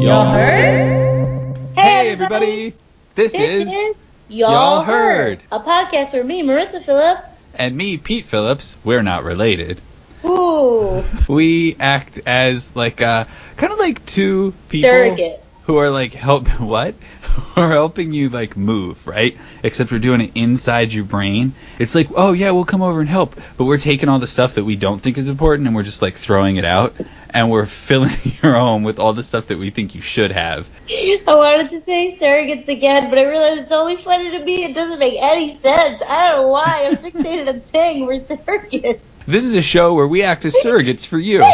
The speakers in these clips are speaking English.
Y'all heard? Hey, everybody! This, This is, is Y'all, Y'all heard. Heard. a podcast where me, Marissa Phillips, and me, Pete Phillips. We're not related. ooh, We act as like uh, kind of like two people surrogates. Who are like help what? Who are helping you like move, right? Except we're doing it inside your brain. It's like, oh yeah, we'll come over and help, but we're taking all the stuff that we don't think is important and we're just like throwing it out, and we're filling your home with all the stuff that we think you should have. I wanted to say surrogates again, but I realized it's only funny to me. It doesn't make any sense. I don't know why. I'm fixated on saying we're surrogates. This is a show where we act as surrogates for you.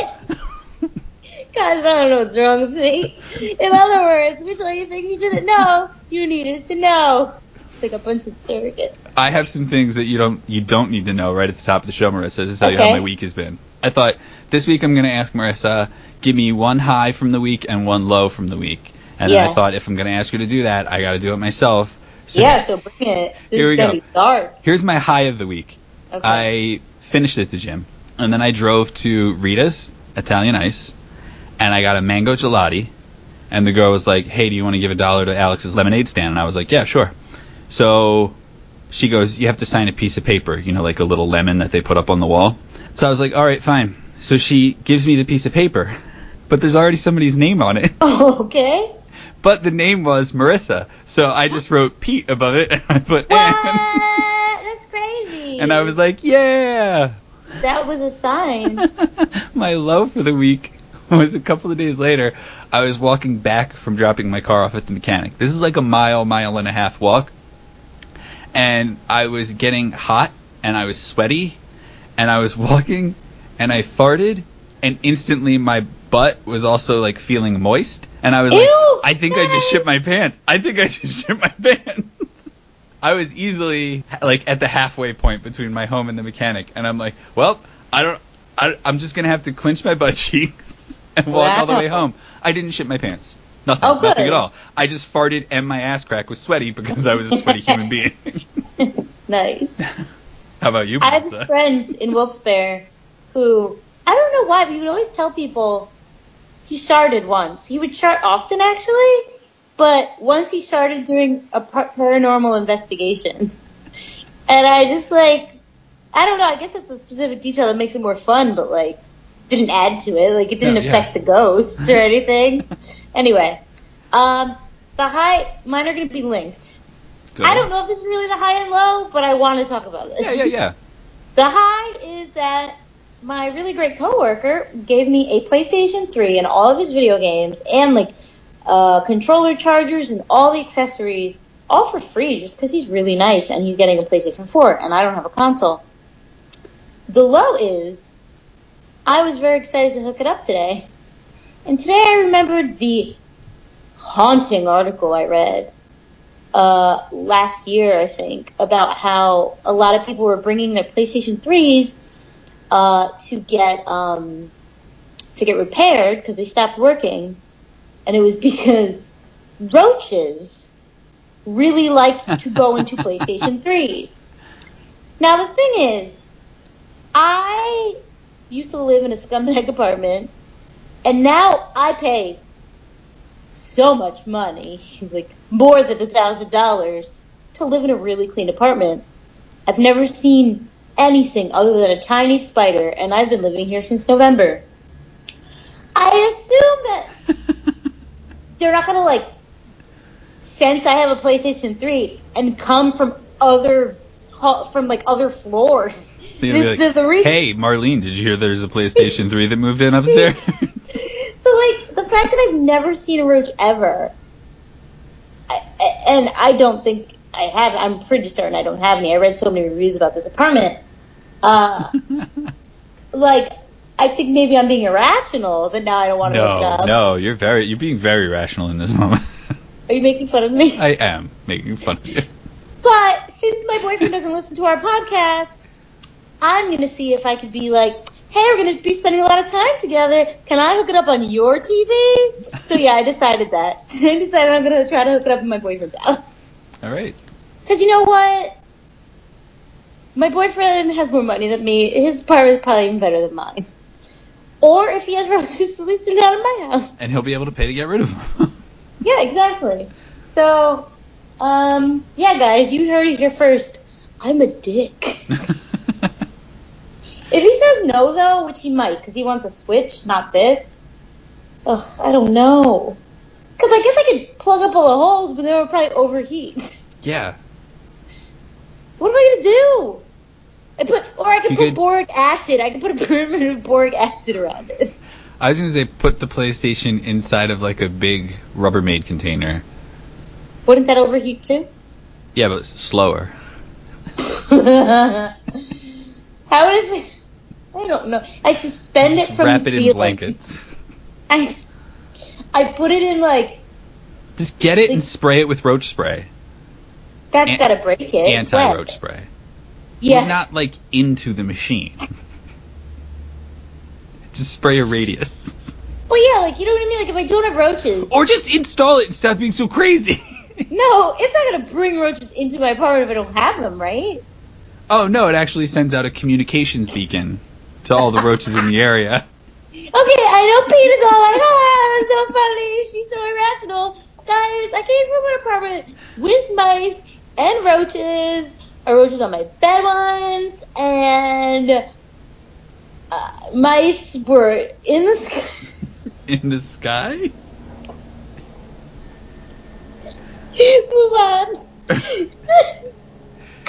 Guys, I don't know what's wrong with me. In other words, we tell you things you didn't know you needed to know. It's like a bunch of surrogates. I have some things that you don't you don't need to know right at the top of the show, Marissa, to tell you how my week has been. I thought this week I'm going to ask Marissa, give me one high from the week and one low from the week. And then I thought if I'm going to ask her to do that, I got to do it myself. So yeah, so bring it. This Here we go. dark. here's my high of the week. Okay. I finished at the gym, and then I drove to Rita's Italian Ice, and I got a mango gelati. And the girl was like, "Hey, do you want to give a dollar to Alex's lemonade stand?" And I was like, "Yeah, sure." So she goes, "You have to sign a piece of paper, you know, like a little lemon that they put up on the wall." So I was like, "All right, fine." So she gives me the piece of paper, but there's already somebody's name on it. okay. But the name was Marissa, so I just wrote Pete above it, and I put What? Ann. That's crazy. And I was like, "Yeah." that was a sign. my low for the week was a couple of days later. I was walking back from dropping my car off at the mechanic. This is like a mile, mile and a half walk. And I was getting hot and I was sweaty and I was walking and I farted and instantly my butt was also like feeling moist and I was like I think I just shit my pants. I think I just shit my pants. I was easily like at the halfway point between my home and the mechanic and I'm like, well, I don't I, I'm just gonna have to clench my butt cheeks and walk all the way home. I didn't shit my pants. Nothing. Oh. Nothing at all. I just farted and my ass crack was sweaty because I was a sweaty human being. nice. How about you? I have this friend in Wilkes-Barre who I don't know why, but he would always tell people he sharded once. He would shard often actually, but once he started doing a paranormal investigation, and I just like I don't know. I guess it's a specific detail that makes it more fun, but like didn't add to it. Like it didn't No, yeah. affect the ghosts or anything. anyway, um, the high mine are going to be linked. Go. I don't know if this is really the high and low, but I want to talk about this. Yeah, yeah, yeah. The high is that my really great coworker gave me a PlayStation 3 and all of his video games and like uh, controller chargers and all the accessories all for free just because he's really nice and he's getting a PlayStation 4 and I don't have a console. The low is I was very excited to hook it up today. And today I remembered the haunting article I read uh, last year, I think, about how a lot of people were bringing their PlayStation 3s uh, to get um, to get repaired because they stopped working, and it was because roaches really like to go into PlayStation 3s. Now the thing is, I used to live in a scumbag apartment, and now I pay so much money, like more than a thousand dollars, to live in a really clean apartment. I've never seen anything other than a tiny spider, and I've been living here since November. I assume that they're not gonna like sense I have a PlayStation 3 and come from other from like other floors. Like, the- the reason- hey, Marlene, did you hear there's a PlayStation 3 that moved in upstairs? So like the fact that I've never seen a roach ever, I, and I don't think I have. I'm pretty certain I don't have any. I read so many reviews about this apartment. Uh, like I think maybe I'm being irrational that now I don't want to look it up. no, you're very, you're being very rational in this moment. Are you making fun of me? I am making fun of you. But since my boyfriend doesn't listen to our podcast, I'm gonna see if I could be like, hey, we're gonna be spending a lot of time together. Can I hook it up on your TV? So yeah, I decided that. I decided I'm gonna try to hook it up in my boyfriend's house. All right. Cause you know what? my boyfriend has more money than me. His apartment is probably even better than mine. Or if he has roaches, at least they're not in my house. And he'll be able to pay to get rid of them. Yeah, exactly. So, um, yeah, guys, you heard it here first. I'm a dick. If he says no, though, which he might, because he wants a Switch, not this. Ugh, I don't know. Because I guess I could plug up all the holes, but they would probably overheat. yeah. What am I gonna do? I put, or I could You put could- boric acid. I could put a perimeter of boric acid around it. I was gonna say put the PlayStation inside of like a big Rubbermaid container. Wouldn't that overheat too? Yeah, but slower. How would it? I don't know. I suspend it from wrap the it in blankets. I, I put it in like Just get it and spray it with roach spray. that's An- gotta break it. Anti roach spray. Yeah. Not like into the machine. Just spray a radius. Well, yeah, like you know what I mean. Like if I don't have roaches, Or just install it and stop being so crazy. no, it's not gonna bring roaches into my apartment if I don't have them, right? oh no, it actually sends out a communications beacon to all the roaches in the area. Okay, I know Pete is all like, oh, that's so funny. She's so irrational. Guys, I came from an apartment with mice and roaches. Or roaches on my bed once, and uh, mice were in the sky. In the sky? Move on.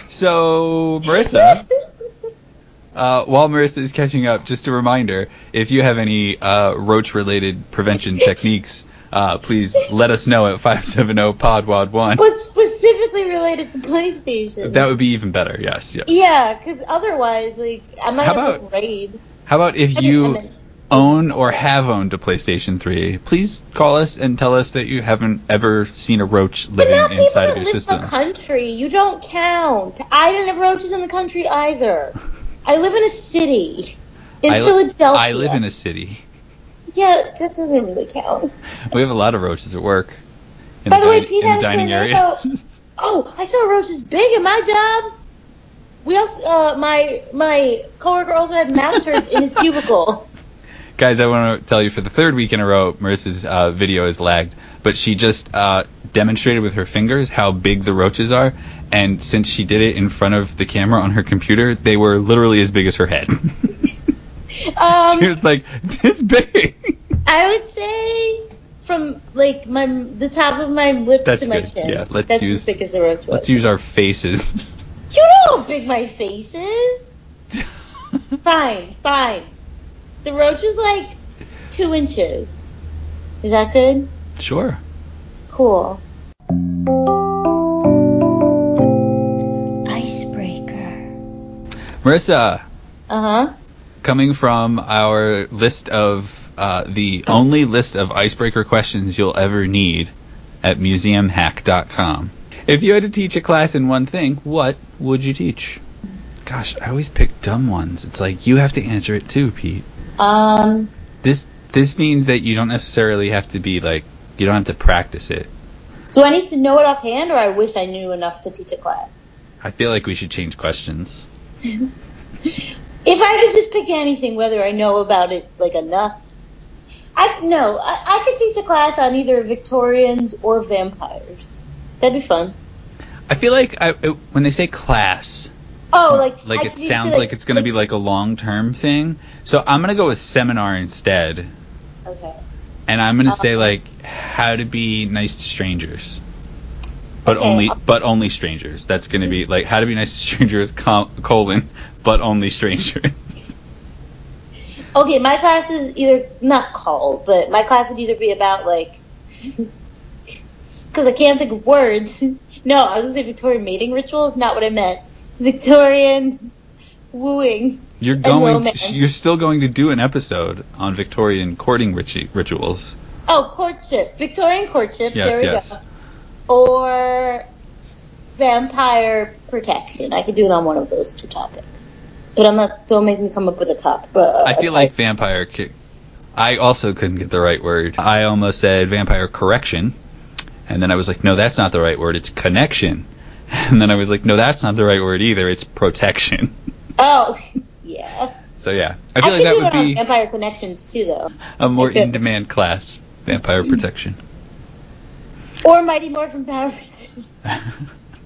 So, Marissa, uh, while Marissa is catching up, just a reminder if you have any uh, roach related prevention techniques, uh, please let us know at 570 PodWad1. but specifically related to PlayStation. That would be even better, yes, yes. Yeah, because otherwise, like, I might How have about- a raid. How about if you own or have owned a PlayStation 3, please call us and tell us that you haven't ever seen a roach But living not people inside of your live system. in the country. You don't count. I didn't have roaches in the country either. I live in a city. In I, li- Philadelphia. I live in a city. Yeah, that doesn't really count. We have a lot of roaches at work. By the way, Pete in had the a dining area. tornado. Oh, I saw roaches big in my job. We also, uh, my my coworker also had mouse turds in his cubicle. Guys, I want to tell you for the third week in a row, Marissa's uh, video is lagged, but she just uh, demonstrated with her fingers how big the roaches are, and since she did it in front of the camera on her computer, they were literally as big as her head. Um, she was like, this big. I would say from like my the top of my lips That's to my good. chin. Yeah, let's That's use- as big as the roach was. Let's use our faces. You know how big my face is. Fine, fine. The roach is like two inches. Is that good? sure. Cool. Marissa, Uh huh. coming from our list of uh, the only list of icebreaker questions you'll ever need at museumhack.com. If you had to teach a class in one thing, what would you teach? Gosh, I always pick dumb ones. It's like you have to answer it too, Pete. Um. This this means that you don't necessarily have to be like you don't have to practice it. Do I need to know it offhand, or I wish I knew enough to teach a class? I feel like we should change questions. If I could just pick anything, whether I know about it like enough, I no, I, I could teach a class on either Victorians or vampires. That'd be fun. I feel like I, it, when they say class, Oh, like like I it sounds to, like it's going to be like a long term thing. So I'm going to go with seminar instead, okay. and I'm going to say Uh-huh. like how to be nice to strangers, but Okay, only but only strangers. That's going to be like how to be nice to strangers, col- colon, but only strangers. Okay, my class is either not called, but my class would either be about like because I can't think of words. No, I was gonna say Victorian mating rituals. Not what I meant. Victorian wooing. You're going. To, you're still going to do an episode on Victorian courting rituals. Oh, courtship. Victorian courtship. Yes, there we yes. go. Or vampire protection. I could do it on one of those two topics. But I'm not. Don't make me come up with a top. Uh, but I feel like vampire. I also couldn't get the right word. I almost said vampire correction, and then I was like, no, that's not the right word. It's connection. And then I was like, no, that's not the right word either. It's protection. Oh, yeah. So yeah, I feel I like could that do would it on be Vampire Connections too, though. a more in-demand class, vampire protection. Or Mighty Morphin Power Rangers.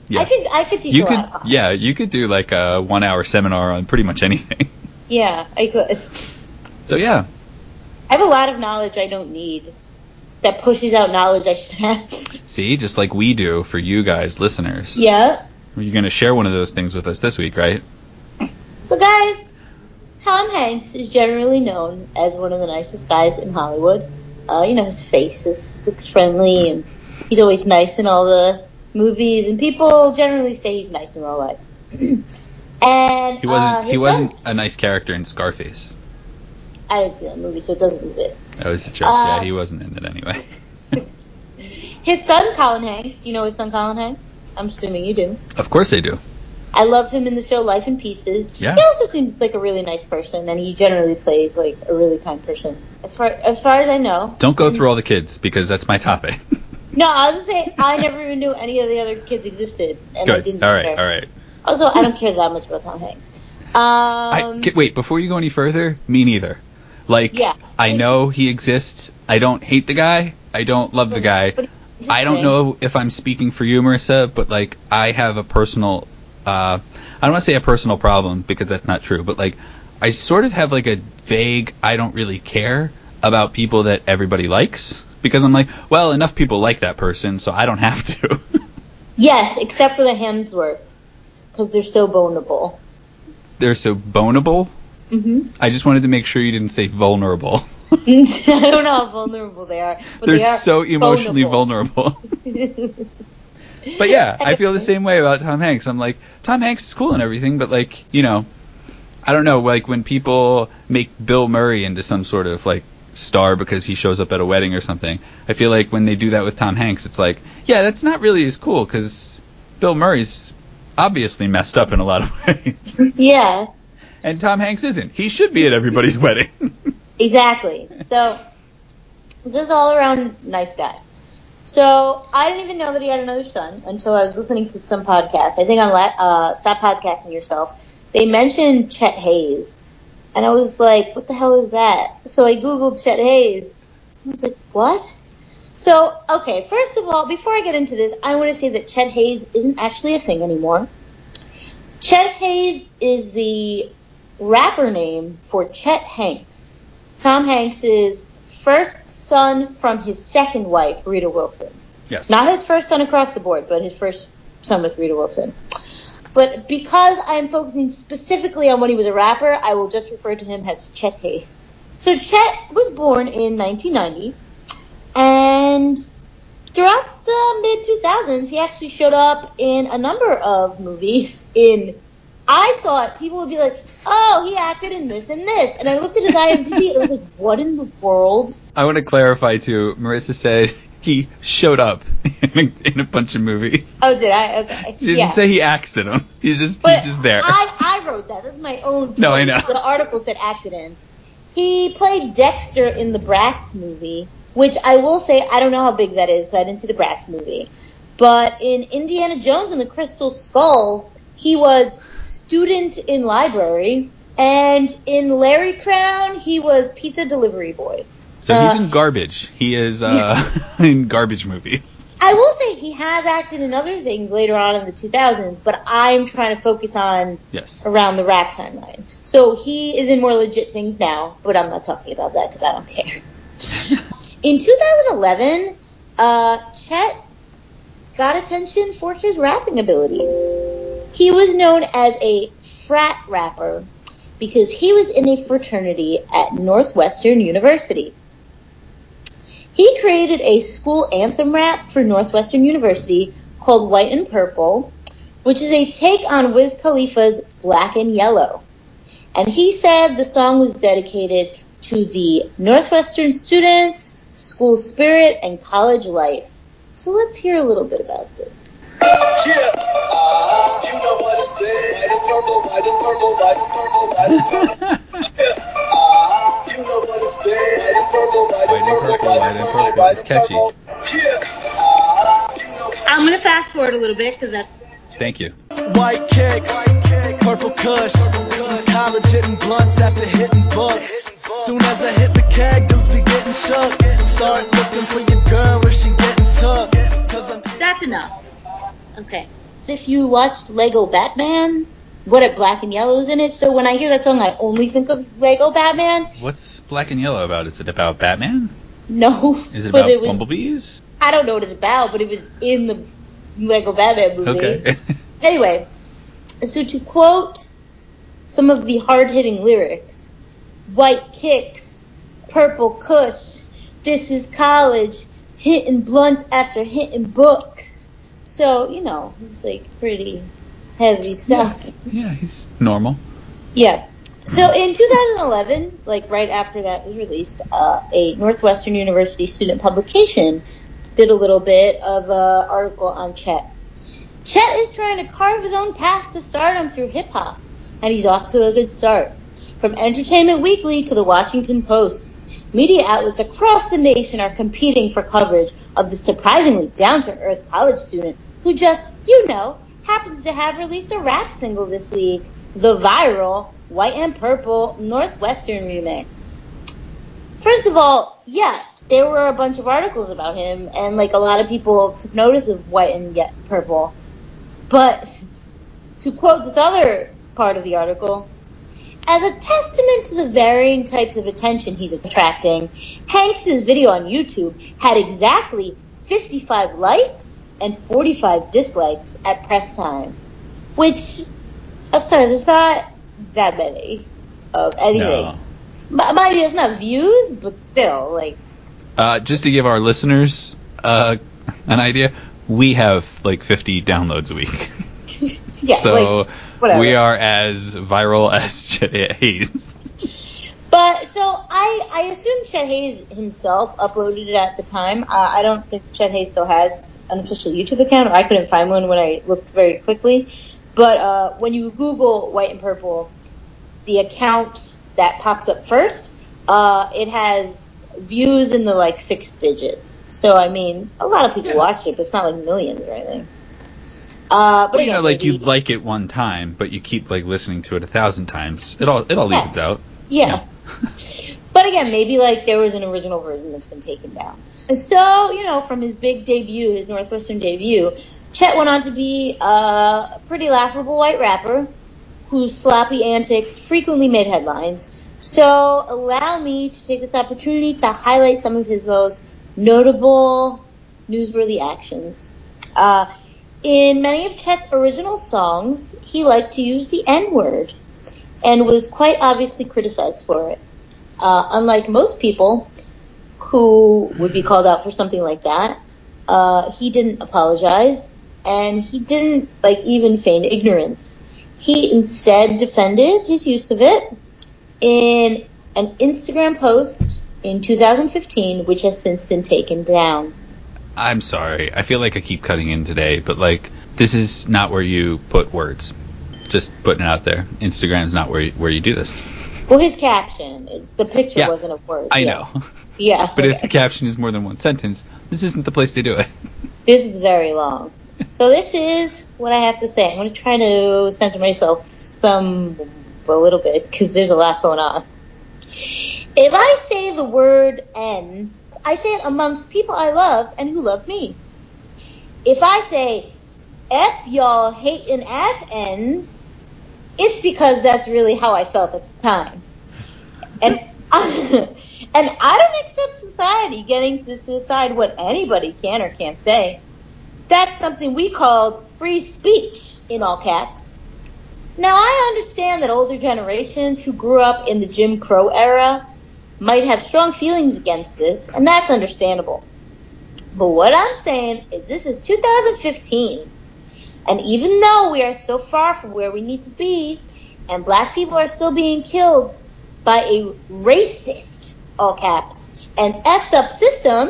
Yeah. I could I could teach you a could, yeah, you could do like a one-hour seminar on pretty much anything. Yeah, I could. So yeah, I have a lot of knowledge I don't need that pushes out knowledge I should have. see, just like we do for you guys, listeners. yeah. You're gonna share one of those things with us this week, right? So guys, Tom Hanks is generally known as one of the nicest guys in Hollywood. Uh, you know, his face is, looks friendly and he's always nice in all the movies and people generally say he's nice in real life. and He uh, wasn't. his he wasn't a nice character in Scarface. I didn't see that movie, so it doesn't exist. That was a joke. Uh, yeah, he wasn't in it anyway. His son, Colin Hanks. You know his son, Colin Hanks? I'm assuming you do. Of course they do. I love him in the show Life in Pieces. Yeah. He also seems like a really nice person, and he generally plays like a really kind person. As far as far as I know. Don't go through all the kids because that's my topic. No, I was gonna say I never even knew any of the other kids existed, and I didn't. All right. care. All right. Also, I don't care that much about Tom Hanks. Um, I, wait, before you go any further, me neither. Like, Yeah. I know he exists. I don't hate the guy. I don't love the guy. I don't know if I'm speaking for you, Marissa, but like, I have a personal, uh, I don't want to say a personal problem because that's not true, but like, I sort of have like a vague, I don't really care about people that everybody likes because I'm like, well, enough people like that person, so I don't have to. Yes, except for the Hemsworths, because they're so boneable. They're so boneable. hmm I just wanted to make sure you didn't say vulnerable. I don't know how vulnerable they are, but They're they are so emotionally boneable. vulnerable. But yeah, I feel the same way about Tom Hanks. I'm like, Tom Hanks is cool and everything, but like, you know, I don't know, like when people make Bill Murray into some sort of like star because he shows up at a wedding or something, I feel like when they do that with Tom Hanks, it's like, yeah, that's not really as cool because Bill Murray's obviously messed up in a lot of ways. yeah, and Tom Hanks isn't. He should be at everybody's wedding. exactly. So, just all around nice guy. So I didn't even know that he had another son until I was listening to some podcast. I think on uh, Stop Podcasting Yourself, they mentioned Chet Haze, and I was like, "What the hell is that?" So I googled Chet Haze. I was like, "What?" So okay, first of all, before I get into this, I want to say that Chet Haze isn't actually a thing anymore. Chet Haze is the rapper name for Chet Hanks, Tom Hanks's first son from his second wife, Rita Wilson. yes. Not his first son across the board, but his first son with Rita Wilson. But because I'm focusing specifically on when he was a rapper, I will just refer to him as Chet Haze. So Chet was born in 1990, and throughout the mid 2000s, he actually showed up in a number of movies. In I thought people would be like, "Oh, he acted in this and this," and I looked at his IMDb and I was like, "What in the world?" I want to clarify too. Marissa said he showed up in a, in a bunch of movies. Oh, did I? Okay. She didn't yeah. say he acted in them. He's just But he's just there. I, I wrote that. That's my own. No, I know. The article said acted in. He played Dexter in the Bratz movie, which I will say I don't know how big that is because I didn't see the Bratz movie. But in Indiana Jones and the Crystal Skull, he was student in library, and in Larry Crowne, he was pizza delivery boy. So he's uh, in garbage. He is uh, in garbage movies. I will say he has acted in other things later on in the 2000s, but I'm trying to focus on Yes. around the rap timeline. So he is in more legit things now, but I'm not talking about that because I don't care. in 2011, uh, Chet got attention for his rapping abilities. He was known as a frat rapper because he was in a fraternity at Northwestern University. He created a school anthem rap for Northwestern University called White and Purple, which is a take on Wiz Khalifa's Black and Yellow. And he said the song was dedicated to the Northwestern students, school spirit, and college life. So let's hear a little bit about this. Yeah. Uh, you know what it's. White and purple, white and purple, white and purple, white and purple. Yeah. Uh, you know what it's been. White and purple, white White and and purple, purple, white and purple. It's catchy. Yeah. Uh, you know I'm going to fast forward a little bit because that's Thank thank you. White kicks, purple kush. This is college hitting blunts after hitting books. Soon as I hit the keg, dudes be getting shook. Start looking for your girl where she getting took. Cause I'm That's enough. Okay. So if you watched Lego Batman, what if Black and Yellow's in it? So when I hear that song, I only think of Lego Batman. What's Black and Yellow about? Is it about Batman? No. Is it about it was, bumblebees? I don't know what it's about, but it was in the Lego Batman movie. Okay. Anyway, so to quote some of the hard hitting lyrics, white kicks, purple kush, this is college, hitting blunts after hitting books. So, you know, it's like pretty heavy stuff. yeah, he's normal. Yeah. So in 2011, like right after that was released, uh, a Northwestern University student publication did a little bit of an article on Chet. Chet is trying to carve his own path to stardom through hip hop, and he's off to a good start. From Entertainment Weekly to the Washington Post, media outlets across the nation are competing for coverage of the surprisingly down to earth college student who just, you know, happens to have released a rap single this week, the viral White and Purple Northwestern remix. First of all, yeah, there were a bunch of articles about him, and like a lot of people took notice of White and yet Purple. But to quote this other part of the article, as a testament to the varying types of attention he's attracting, Hanks' video on YouTube had exactly 55 likes and 45 dislikes at press time. Which, I'm sorry, there's not that many of anything. No. Mind you, it's not views, but still, like, Uh, just to give our listeners uh, an idea, we have like 50 downloads a week. yeah, so like, we are as viral as Chet Haze. But so I, I assume Chet Haze himself uploaded it at the time. Uh, I don't think Chet Haze still has an official YouTube account, or I couldn't find one when I looked very quickly. But uh, when you Google White and Purple, the account that pops up first, uh, it has views in the like six digits. So I mean, a lot of people Yeah. watched it, but it's not like millions or anything. Uh, but Well, you again, know, like you like it one time, but you keep like listening to it a thousand times. It all it all Yeah. evens out. Yeah. but again, maybe like there was an original version that's been taken down. So, you know, from his big debut, his Northwestern debut, Chet went on to be a pretty laughable white rapper whose sloppy antics frequently made headlines. So, allow me to take this opportunity to highlight some of his most notable newsworthy actions. Uh, in many of Chet's original songs, he liked to use the N word and was quite obviously criticized for it. Uh, unlike most people who would be called out for something like that, uh, he didn't apologize and he didn't like even feign ignorance. He instead defended his use of it in an Instagram post in 2015, which has since been taken down. I'm sorry. I feel like I keep cutting in today, but like this is not where you put words. Just putting it out there. Instagram's not where you, where you do this. Well, his caption, the picture Yeah, wasn't of words. I yeah. know. Yeah. But if the caption is more than one sentence, this isn't the place to do it. This is very long. So this is what I have to say. I'm going to try to censor myself some a little bit because there's a lot going on. If I say the word N, I say it amongst people I love and who love me. If I say F y'all hating ass ends, it's because that's really how I felt at the time. And and I don't accept society getting to decide what anybody can or can't say. That's something we call free speech in all caps. Now I understand that older generations who grew up in the Jim Crow era might have strong feelings against this, and that's understandable. But what I'm saying is this is 2015, and even though we are still far from where we need to be, and black people are still being killed by a racist, all caps, and effed up system,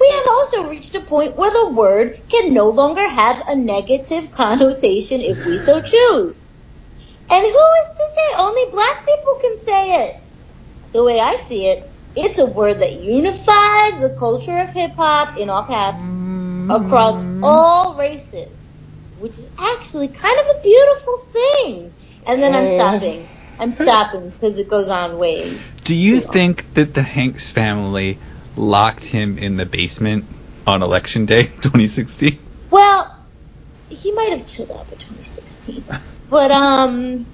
we have also reached a point where the word can no longer have a negative connotation if we so choose. And who is to say only black people can say it? The way I see it, it's a word that unifies the culture of hip hop in all caps across all races. which is actually kind of a beautiful thing. And then I'm stopping. I'm stopping because it goes on way. Do you think that the Hanks family locked him in the basement on election day 2016? Well, he might have chilled out by 2016, but um,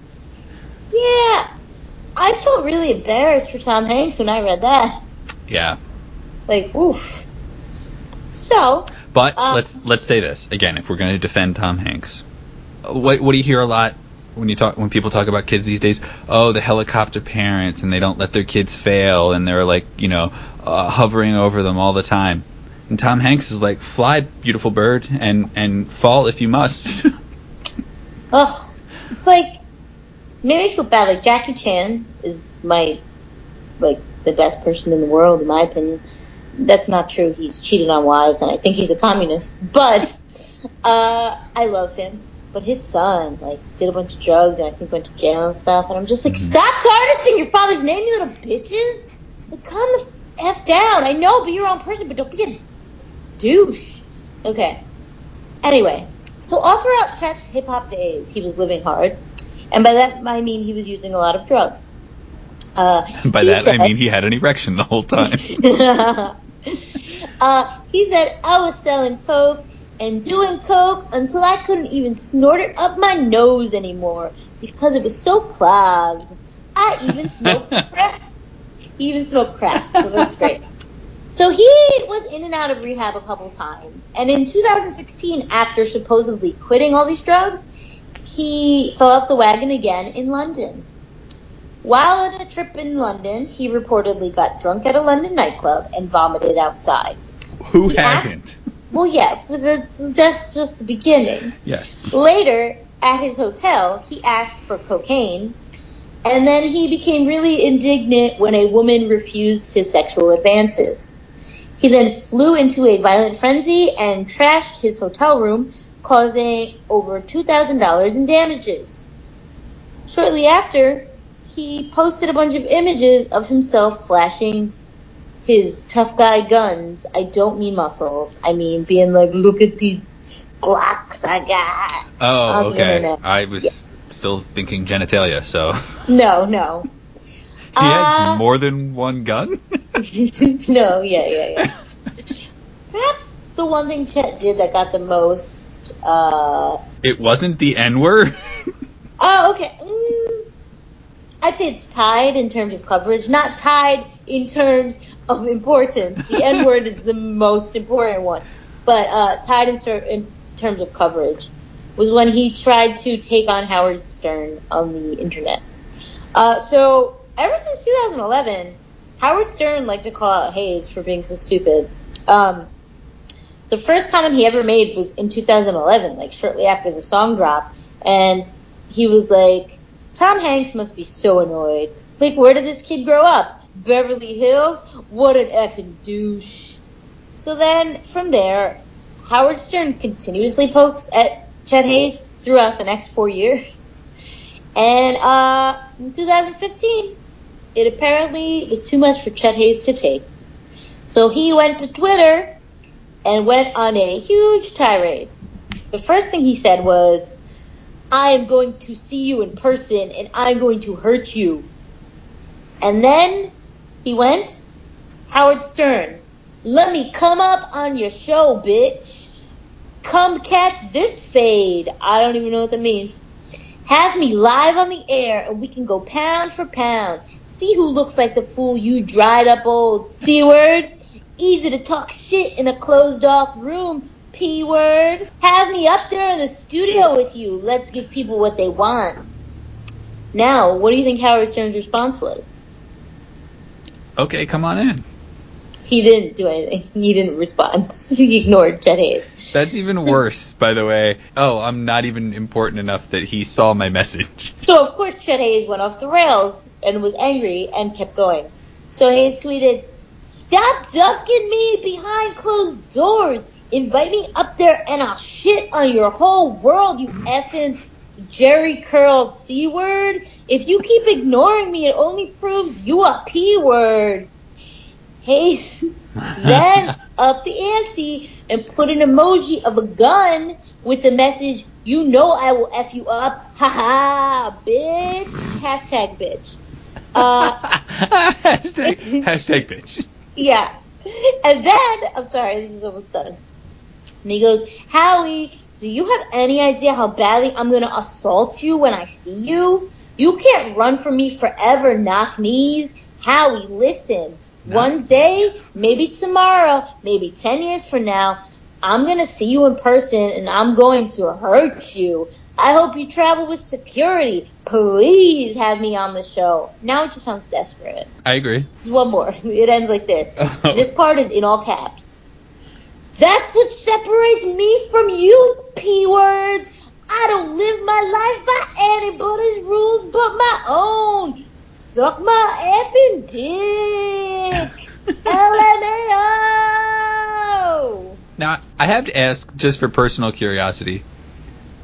yeah, I felt really embarrassed for Tom Hanks when I read that. Yeah. Like, oof. So, But Um, let's let's say this again. If we're going to defend Tom Hanks, what what do you hear a lot when you talk when people talk about kids these days? Oh, the helicopter parents, and they don't let their kids fail, and they're like you know uh, hovering over them all the time. And Tom Hanks is like, fly, beautiful bird, and and fall if you must. ugh, it's like made me feel bad. Like Jackie Chan is my like the best person in the world, in my opinion. That's not true. He's cheated on wives, and I think he's a communist. But uh, I love him. But his son, like, did a bunch of drugs, and I think went to jail and stuff. And I'm just like, Mhm. stop tarnishing your father's name, you little bitches. Like, calm the f down. I know, be your own person, but don't be a douche. Okay. Anyway, so all throughout Chet's hip hop days, he was living hard, and by that I mean he was using a lot of drugs. Uh, By that I mean he had an erection the whole time. uh, he said, I was selling coke and doing coke until I couldn't even snort it up my nose anymore because it was so clogged. I even smoked crack. He even smoked crack, so that's great. So he was in and out of rehab a couple times. And in 2016, after supposedly quitting all these drugs, he fell off the wagon again in London. While on a trip in London, he reportedly got drunk at a London nightclub and vomited outside. Who He hasn't? Well, yeah, that's that's just the beginning. Yes. Later, at his hotel, he asked for cocaine, and then he became really indignant when a woman refused his sexual advances. He then flew into a violent frenzy and trashed his hotel room, causing over $2,000 in damages. Shortly after, he posted a bunch of images of himself flashing his tough guy guns. I don't mean muscles. I mean being like, look at these Glocks I got. Oh, okay. I was still thinking genitalia, so he No, no. has Uh, more than one gun. no, yeah, yeah, yeah. Perhaps the one thing Chet did that got the most. Uh, it wasn't the N word. oh, okay. Mm, I'd say it's tied in terms of coverage, not tied in terms of importance. The N word is the most important one, but uh, tied in, cer- in terms of coverage was when he tried to take on Howard Stern on the internet. Uh, so ever since 2011, Howard Stern liked to call out Haze for being so stupid. Um, the first comment he ever made was in 2011, like shortly after the song dropped, and he was like, "Tom Hanks must be so annoyed. Like, where did this kid grow up? Beverly Hills? What an effing douche." So then, from there, Howard Stern continuously pokes at Chet Haze throughout the next four years. And uh, in 2015, it apparently was too much for Chet Haze to take. So he went to Twitter and went on a huge tirade. The first thing he said was, I am going to see you in person and I'm going to hurt you. And then he went, Howard Stern, let me come up on your show, bitch. Come catch this fade. I don't even know what that means. Have me live on the air and we can go pound for pound. See who looks like the fool you dried up old C word. Easy to talk shit in a closed off room. P word. Have me up there in the studio with you. Let's give people what they want. Now, what do you think Howard Stern's response was? okay, come on in. He didn't do anything. He didn't respond. he ignored Chet Haze. That's even worse, by the way. Oh, I'm not even important enough that he saw my message. So of course Chet Haze went off the rails and was angry and kept going. So Haze tweeted, "Stop ducking me behind closed doors. Invite me up there and I'll shit on your whole world, you effing Jheri curled c word. If you keep ignoring me, it only proves you a p word." Haze then up the ante and put an emoji of a gun with the message, "You know I will f you up, Ha ha, bitch." Hashtag bitch. Uh, hashtag, hashtag bitch. Yeah. And then, I'm sorry, this is almost done. And he goes, Howie, do you have any idea how badly I'm gonna assault you when I see you? You can't run from me forever, knock knees. Howie, listen. One day, maybe tomorrow, maybe 10 years from now, I'm gonna see you in person and I'm going to hurt you. I hope you travel with security. Please have me on the show. Now it just sounds desperate. I agree. There's one more. It ends like this. Oh. This part is in all caps. That's what separates me from you, P words. I don't live my life by anybody's rules but my own. Suck my effing dick. LMAO. Now, I have to ask, just for personal curiosity,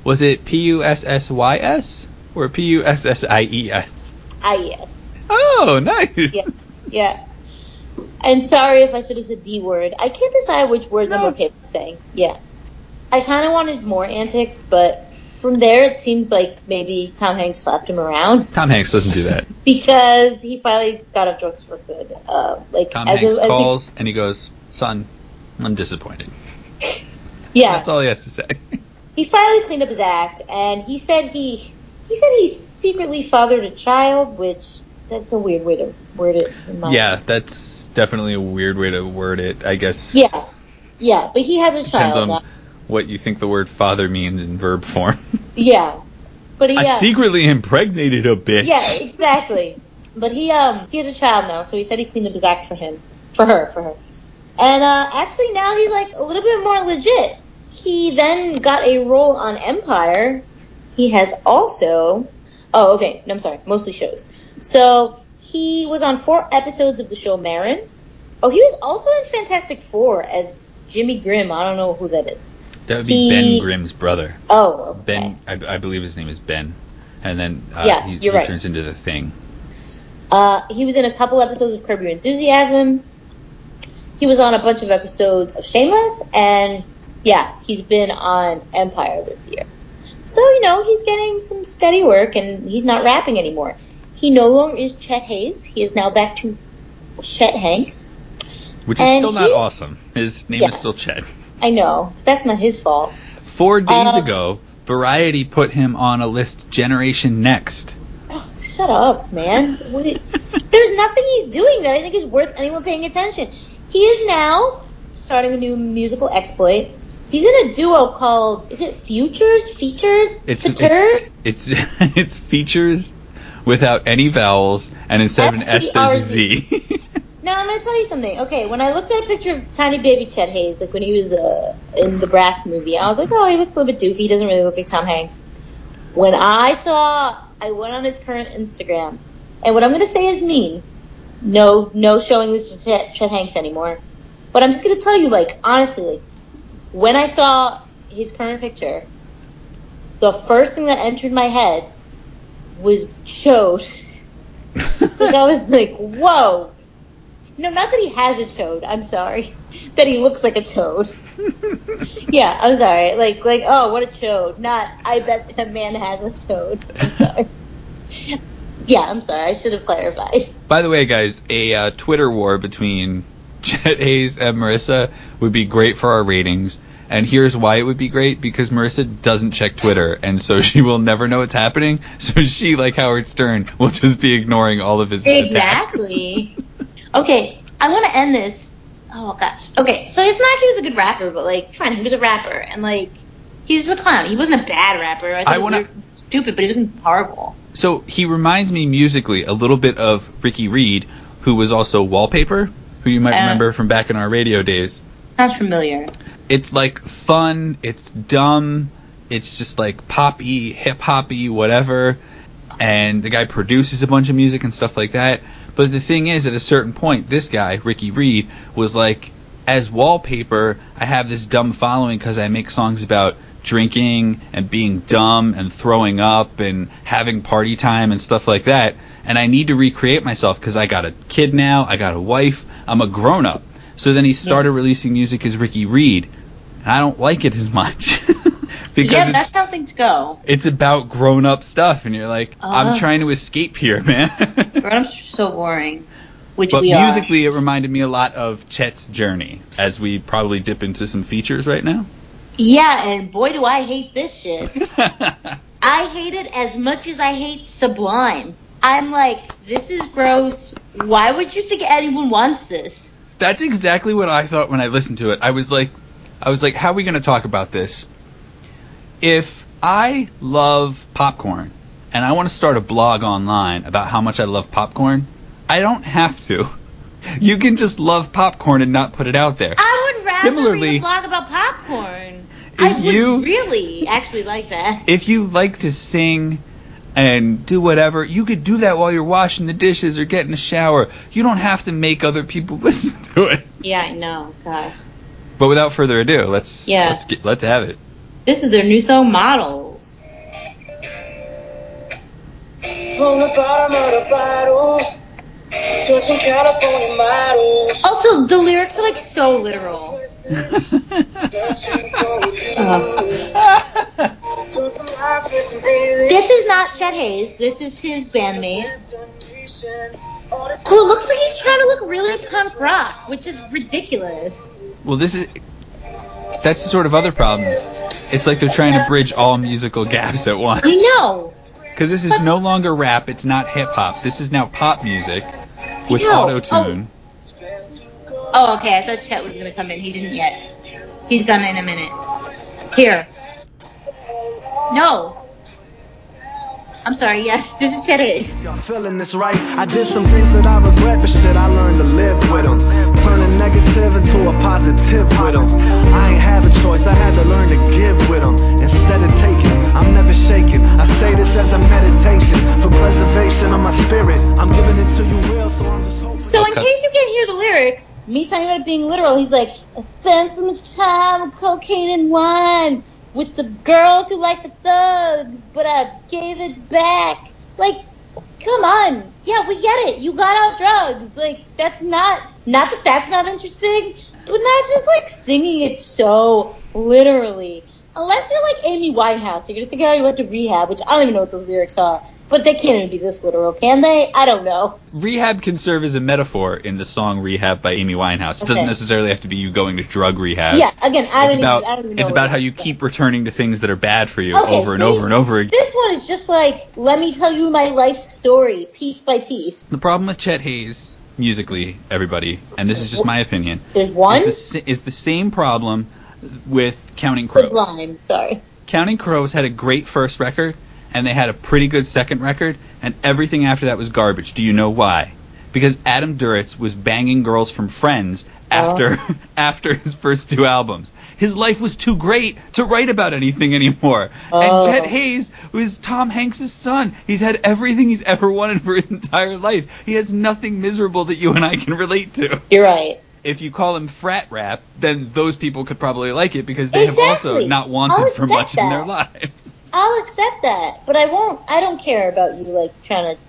was it P U S S Y S or P U S S I E S? Ah, yes. Oh, nice. Yes. Yeah. And sorry if I should have said D word. I can't decide which words I'm okay with saying. Yeah. I kind of wanted more antics, but from there it seems like maybe Tom Hanks slapped him around. Tom Hanks doesn't do that. because he finally got off drugs for good. Uh, like Tom as Hanks a- calls and he goes, "Son, I'm disappointed." yeah, That's all he has to say. he finally cleaned up his act, and he said he he said he secretly fathered a child, which that's a weird way to word it. In my yeah, that's definitely a weird way to word it. I guess. yeah, yeah. But he has a Depends child on now. what you think the word father means in verb form. Yeah, but he I uh, secretly impregnated a bitch. yeah, exactly. But he um he has a child now, so he said he cleaned up his act for him, for her, for her. And uh, actually now he's like a little bit more legit. He then got a role on Empire. He has also oh okay, no, I'm sorry, mostly shows. So he was on four episodes of the show Maron. Oh, he was also in Fantastic Four as Jimmy Grimm. I don't know who that is. That would be He- Ben Grimm's brother. Oh, okay. Ben, I, I believe his name is Ben. And then uh, Yeah, he, he right. turns into the thing. Uh, he was in a couple episodes of Curb Your Enthusiasm. He was on a bunch of episodes of Shameless, and yeah, he's been on Empire this year. So you know he's getting some steady work, and he's not rapping anymore. He no longer is Chet Haze. He is now back to Chet Hanks. Which is And still not he- awesome. His name Yeah. is still Chet. I know that's not his fault. Four days Um, ago, Variety put him on a list Generation Next. Oh, shut up, man. What There's nothing he's doing that I think is worth anyone paying attention. He is now starting a new musical exploit. He's in a duo called, is it Futures? Features? It's Futures? it's it's, it's features without any vowels, and instead of an S, there's a Z. Now I'm gonna tell you something. Okay, when I looked at a picture of tiny baby Chet Haze, like when he was uh, in the Bratz movie, I was like, oh, he looks a little bit doofy. He doesn't really look like Tom Hanks. When I saw, I went on his current Instagram, and what I'm gonna say is mean. No, no showing this to Chet, Chet Hanks anymore. But I'm just gonna tell you, like honestly, like when I saw his current picture, the first thing that entered my head was chode. like I was like, whoa. No, not that he has a chode. I'm sorry. That he looks like a toad. yeah, I'm sorry. Like, like, oh, what a chode. Not, I bet that man has a toad. I'm sorry. yeah, I'm sorry. I should have clarified. By the way, guys, a uh, Twitter war between Chet Haze and Marissa would be great for our ratings. And here's why it would be great because Marissa doesn't check Twitter, and so she will never know what's happening. So she, like Howard Stern, will just be ignoring all of his attacks. Exactly. okay, I want to end this. Oh gosh. Okay, so it's not like he was a good rapper, but like, fine, he was a rapper, and like, he was a clown. He wasn't a bad rapper. I thought I wanna- stupid, but he wasn't horrible. So he reminds me musically a little bit of Ricky Reed, who was also Wallpaper, who you might Uh. remember from back in our radio days. Sounds familiar. It's like fun, it's dumb, it's just like poppy, hip hoppy, whatever. And the guy produces a bunch of music and stuff like that. But the thing is, at a certain point, this guy, Ricky Reed, was like, as wallpaper, I have this dumb following because I make songs about drinking and being dumb and throwing up and having party time and stuff like that. And I need to recreate myself because I got a kid now, I got a wife, I'm a grown up. So then he started releasing music as Ricky Reed, and I don't like it as much because yeah, that's how things go. it's about grown up stuff, and you're like, I'm uh-huh. trying to escape here, man. Grown-ups are so boring, which but musically, it reminded me a lot of Chet's journey, as we probably dip into some features right now. Yeah, and boy, do I hate this shit. I hate it as much as I hate Sublime. I'm like, this is gross. Why would you think anyone wants this? That's exactly what I thought when I listened to it. I was like, I was like, how are we going to talk about this? If I love popcorn and I want to start a blog online about how much I love popcorn, I don't have to. You can just love popcorn and not put it out there. I would rather Similarly- read a blog about popcorn. I would you- really actually like that. If you like to sing and do whatever, you could do that while you're washing the dishes or getting a shower. You don't have to make other people listen to it. Yeah, I know. Gosh, But without further ado, let's Yeah. let's get let's have it. this is their new song, Models. From the bottom of the bottle, touching California models. Also, the lyrics are like so literal. This is not Chet Haze. This is his bandmate. Who looks like he's trying to look really punk rock, which is ridiculous. Well, this is that's the sort of other problem. It's like they're trying to bridge all musical gaps at once. I know. Because this is no longer rap. It's not hip hop. This is now pop music with oh. auto tune. Oh, okay. I thought Chet was gonna come in. He didn't yet. He's gonna in a minute. Here. No. I'm sorry. Yes, this is Chet Haze. Y'all feeling this right? I did some things that I regret, but shit, I learned to live with them. Turning negative into a positive with them. I ain't have a choice, I had to learn to give with them. Instead of taking, I'm never shaking. I say this as a meditation for preservation of my spirit. I'm giving it to you real, so I'm just hoping. So in case you can't hear the lyrics, me talking about it being literal, he's like, I spent so much time with cocaine and wine with the girls who like the thugs, but I gave it back. Like, come on. Yeah, we get it. You got off drugs. Like, that's not, not that that's not interesting, but not just like singing it so literally. Unless you're like Amy Winehouse, you're gonna say, oh, you went to rehab, which I don't even know what those lyrics are. But they can't even be this literal, can they? I don't know. Rehab can serve as a metaphor in the song "Rehab" by Amy Winehouse. It doesn't necessarily have to be you going to drug rehab. Yeah, again, I it's don't about even, I don't even know it's about how you keep returning to things that are bad for you Okay, over and over and over again. This one is just like, let me tell you my life story, piece by piece. The problem with Chet Haze musically, everybody, and this is just my opinion, There's one is the, is the same problem with Counting Crows. sublime. Sorry. Counting Crows had a great first record, and they had a pretty good second record, and everything after that was garbage. Do you know why? Because Adam Duritz was banging girls from Friends after oh. after his first two albums. His life was too great to write about anything anymore. Oh. And Chet Haze was Tom Hanks' son. He's had everything he's ever wanted for his entire life. He has nothing miserable that you and I can relate to You're right. If you call him frat rap, then those people could probably like it because they have also not wanted for much in their lives. I'll accept that, but I won't. I don't care about you like trying to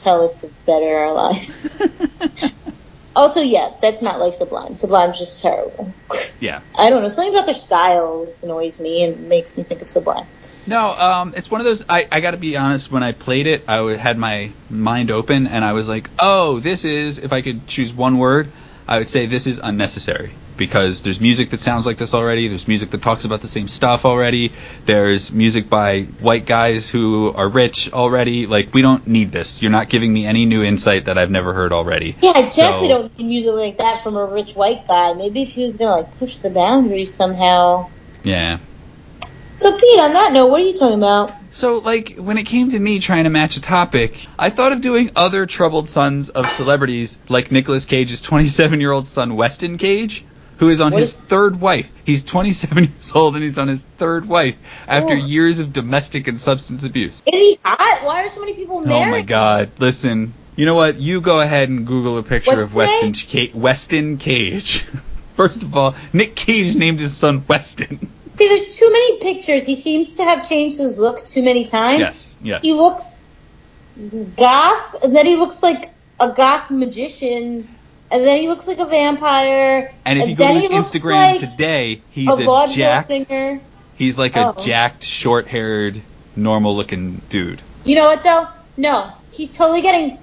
tell us to better our lives. also, yeah, that's not like Sublime. Sublime's just terrible. Yeah. I don't know. Something about their styles annoys me and makes me think of Sublime. No, um, it's one of those. I, I got to be honest. When I played it, I had my mind open, and I was like, "Oh, this is." If I could choose one word, I would say this is unnecessary because there's music that sounds like this already. There's music that talks about the same stuff already. There's music by white guys who are rich already. Like we don't need this. You're not giving me any new insight that I've never heard already. Yeah, I definitely So- don't need music like that from a rich white guy. Maybe if he was gonna like push the boundaries somehow. Yeah. So Pete, on that note, what are you talking about? So, like, when it came to me trying to match a topic, I thought of doing other troubled sons of celebrities, like Nicolas Cage's 27 year old son, Weston Cage, who is on What his is- third wife. He's 27 years old and he's on his third wife after Oh. years of domestic and substance abuse. Is he hot? Why are so many people married? Oh my god. Listen, you know what? You go ahead and Google a picture What's of Weston, Ca- Weston Cage. First of all, Nick Cage named his son Weston. See, there's too many pictures. He seems to have changed his look too many times. Yes, yes. He looks goth, and then he looks like a goth magician. and then he looks like a vampire. And if you go to his Instagram like today, he's a a, jacked. singer. He's like Oh. a jacked, short-haired, normal-looking dude. You know what though? No, he's totally getting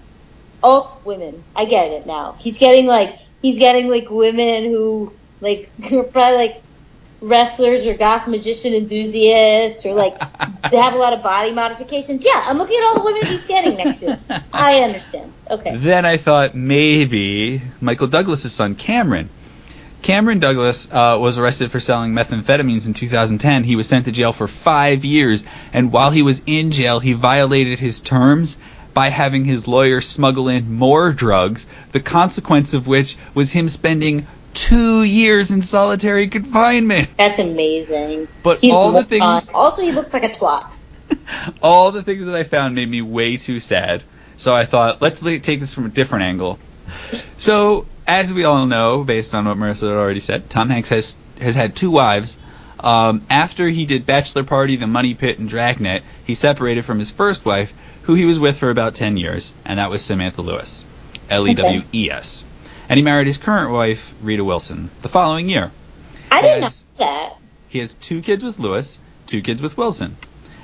alt women. I get it now. He's getting like he's getting like women who like are probably like wrestlers or goth magician enthusiasts or like they have a lot of body modifications. Yeah, I'm looking at all the women he's standing next to. I understand. Okay. Then I thought maybe Michael Douglas's son, Cameron. Cameron Douglas uh, was arrested for selling methamphetamines in 2010. He was sent to jail for five years, and while he was in jail, he violated his terms by having his lawyer smuggle in more drugs, the consequence of which was him spending two years in solitary confinement. That's amazing. But He's all the on. things- Also, he looks like a twat. all the things that I found made me way too sad. So I thought, let's take this from a different angle. So, as we all know, based on what Marissa had already said, Tom Hanks has has had two wives. Um, after he did Bachelor Party, The Money Pit, and Dragnet, he separated from his first wife, who he was with for about 10 years, and that was Samantha Lewes. L E W E S. And he married his current wife, Rita Wilson, the following year. I didn't Yes. know that. He has two kids with Lewes, two kids with Wilson.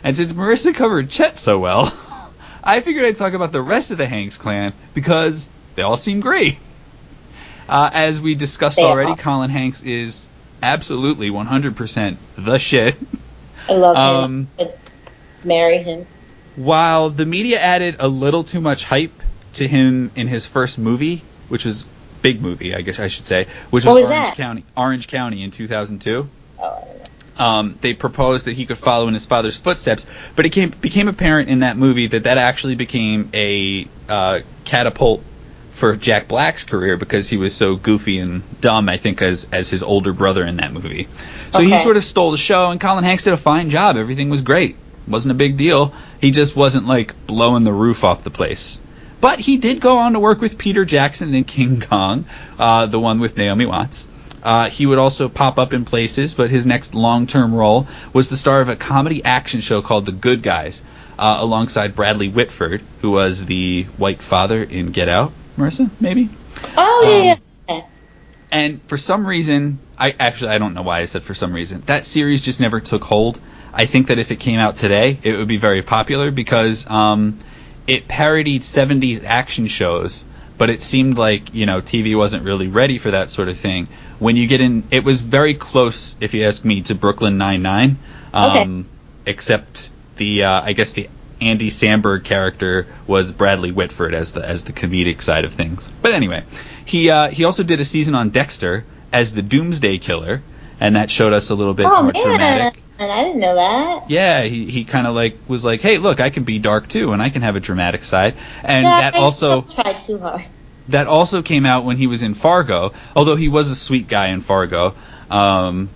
And since Marissa covered Chet so well, I figured I'd talk about the rest of the Hanks clan because they all seem great. Uh, as we discussed They already, are. Colin Hanks is absolutely 100% the shit. I love Um, him. I'd marry him. While the media added a little too much hype to him in his first movie, which was big movie, I guess I should say, which was, was Orange that? County, Orange County in 2002. Oh, I don't know. um, they proposed that he could follow in his father's footsteps. But it came, became apparent in that movie that that actually became a uh, catapult for Jack Black's career because he was so goofy and dumb. I think as as his older brother in that movie. So he sort of stole the show, and Colin Hanks did a fine job. Everything was great. wasn't a big deal. He just wasn't like blowing the roof off the place. But he did go on to work with Peter Jackson in King Kong, uh, the one with Naomi Watts. Uh, he would also pop up in places, but his next long-term role was the star of a comedy action show called The Good Guys, uh, alongside Bradley Whitford, who was the white father in Get Out. Marissa, maybe. Oh, yeah, Um, yeah. And for some reason, I actually I don't know why I said for some reason that series just never took hold. I think that if it came out today, it would be very popular because um, it parodied 70s action shows, but it seemed like you know TV wasn't really ready for that sort of thing. When you get in, it was very close, if you ask me, to Brooklyn Nine Nine, um, Okay. except the uh, I guess the Andy Samberg character was Bradley Whitford as the as the comedic side of things. But anyway, he uh, he also did a season on Dexter as the Doomsday Killer, and that showed us a little bit Oh, more man. dramatic. I didn't know that. Yeah, he, he kind of like was like, hey, look, I can be dark too, and I can have a dramatic side, and Yeah, that I also don't too hard. that also came out when he was in Fargo, although he was a sweet guy in Fargo. Um,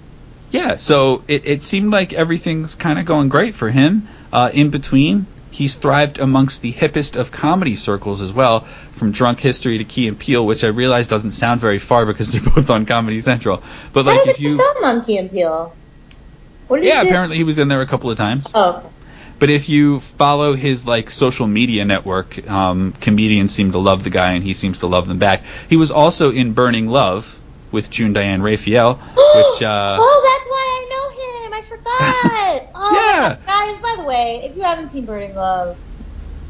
yeah, so it, it seemed like everything's kind of going great for him. Uh, in between, he's thrived amongst the hippest of comedy circles as well, from Drunk History to Key and Peele, which I realize doesn't sound very far because they're both on Comedy Central. But like How if you, sell Monkey and Peel? What did yeah, he do? apparently he was in there a couple of times. Oh, okay. But if you follow his like social media network, um, comedians seem to love the guy, and he seems to love them back. He was also in Burning Love with June Diane Raphael, which uh, oh, that's why I know him. I forgot. Oh, Yeah. my God. guys. By the way, if you haven't seen Burning Love,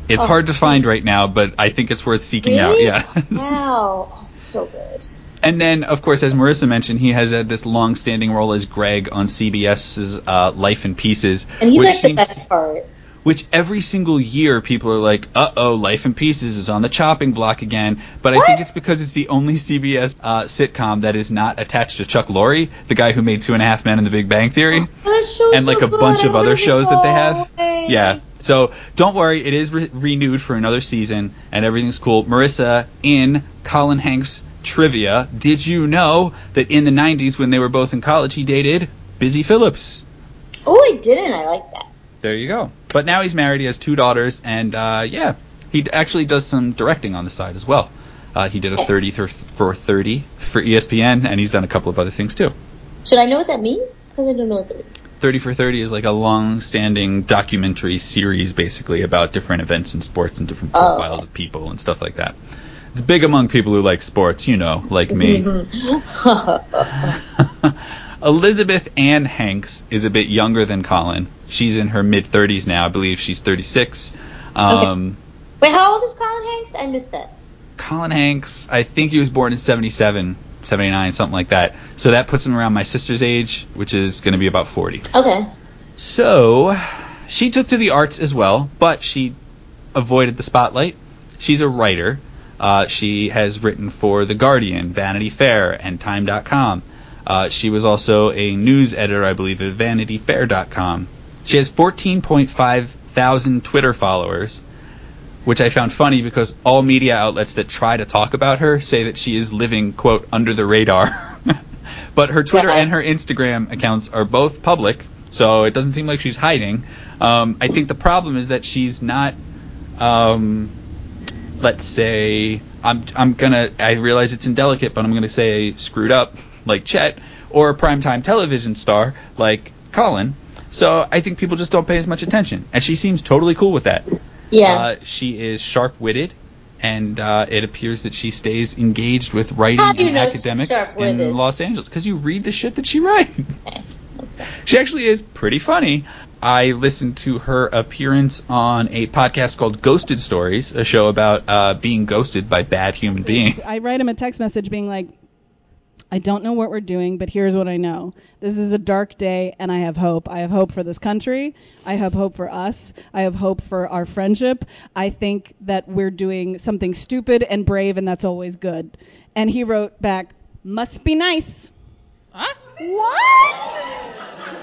it's oh. hard to find right now, but I think it's worth seeking out. Yeah. wow, oh, it's so good. And then, of course, as Marissa mentioned, he has had this long-standing role as Greg on CBS's uh, Life in Pieces, And he's which like the seems best part. which every single year people are like, uh oh, Life in Pieces is on the chopping block again. But I What? think it's because it's the only CBS uh, sitcom that is not attached to Chuck Lorre, the guy who made Two and a Half Men and The Big Bang Theory, Oh, and like so a bunch of other shows that they have. away. Yeah. So don't worry, it is re- renewed for another season, and everything's cool. Marissa, in Colin Hanks trivia, did you know that in the 90s, when they were both in college, he dated Busy Phillips? Oh, I didn't. I like that. There you go. But now he's married. He has two daughters, and uh, yeah, he actually does some directing on the side as well. Uh, he did a 30 for 30 for ESPN, and he's done a couple of other things too. Should I know what that means? Because I don't know what that means. 30 for 30 is like a long-standing documentary series, basically about different events in sports and different Oh. profiles of people and stuff like that. It's big among people who like sports, you know, like me. Elizabeth Ann Hanks is a bit younger than Colin. She's in her mid 30s now. I believe she's 36. Um, Wait, how old is Colin Hanks? I missed that. Colin Hanks, I think he was born in 77, 79, something like that. So that puts him around my sister's age, which is going to be about 40. Okay. So she took to the arts as well, but she avoided the spotlight. She's a writer. Uh, she has written for The Guardian, Vanity Fair, and Time.com. Uh, she was also a news editor, I believe, at VanityFair.com. She has 14.5 thousand Twitter followers, which I found funny because all media outlets that try to talk about her say that she is living, quote, under the radar. but her Twitter Yeah. and her Instagram accounts are both public, so it doesn't seem like she's hiding. Um, I think the problem is that she's not, um, let's say, I'm, I'm gonna, I realize it's indelicate, but I'm gonna say screwed up, like Chet, or a primetime television star, like Colin. So I think people just don't pay as much attention. And she seems totally cool with that. Yeah. Uh, she is sharp witted, and uh, it appears that she stays engaged with writing How do you and academics in Los Angeles. Because you read the shit that she writes. She actually is pretty funny. I listened to her appearance on a podcast called Ghosted Stories, a show about uh, being ghosted by bad human beings. I write him a text message being like, I don't know what we're doing, but here's what I know. This is a dark day, and I have hope. I have hope for this country. I have hope for us. I have hope for our friendship. I think that we're doing something stupid and brave, and that's always good. And he wrote back, Must be nice. Huh? What?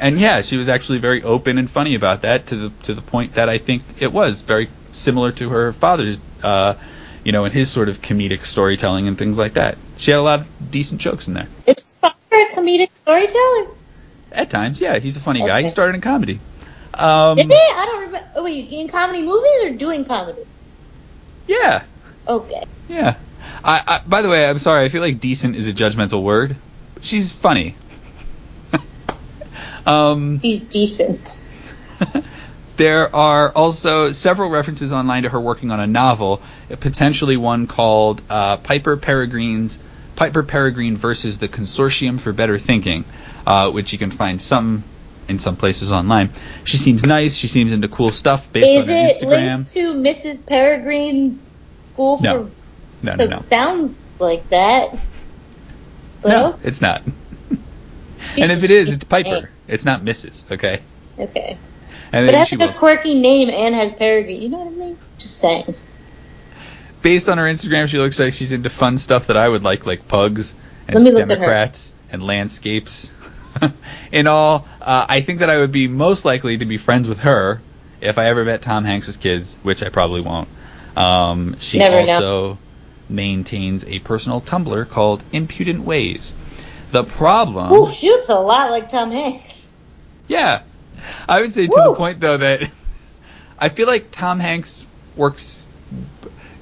And yeah, she was actually very open and funny about that to the to the point that I think it was very similar to her father's, uh, you know, and his sort of comedic storytelling and things like that. She had a lot of decent jokes in there. Is Father a comedic storyteller? At times, yeah, he's a funny guy. He started in comedy. Um, Did he? I don't remember. Oh, wait, in comedy movies or doing comedy? yeah, Okay. yeah. I, I, by the way, I'm sorry. I feel like decent is a judgmental word. She's funny. Um, He's decent. There are also several references online to her working on a novel, potentially one called uh, Piper Peregrine's Piper Peregrine versus the Consortium for Better Thinking, uh, which you can find some in some places online. She seems nice. She seems into cool stuff based Is on it Instagram. linked to Mrs. Peregrine's school No. for? no, no, no, sounds like that. no, it's not. She and if it is, it's Piper. It's not Mrs. Okay. Okay. And But it has she will. a quirky name and has Peregrine. You know what I mean? Just saying. based on her Instagram, she looks like she's into fun stuff that I would like, like pugs and Let me look at her. Democrats and landscapes. In all, uh, I think that I would be most likely to be friends with her if I ever met Tom Hanks's kids, which I probably won't. Um, she Never know. also maintains a personal Tumblr called Impudent Ways. The problem, she looks a lot like Tom Hanks. yeah, I would say to the point though that I feel like Tom Hanks works.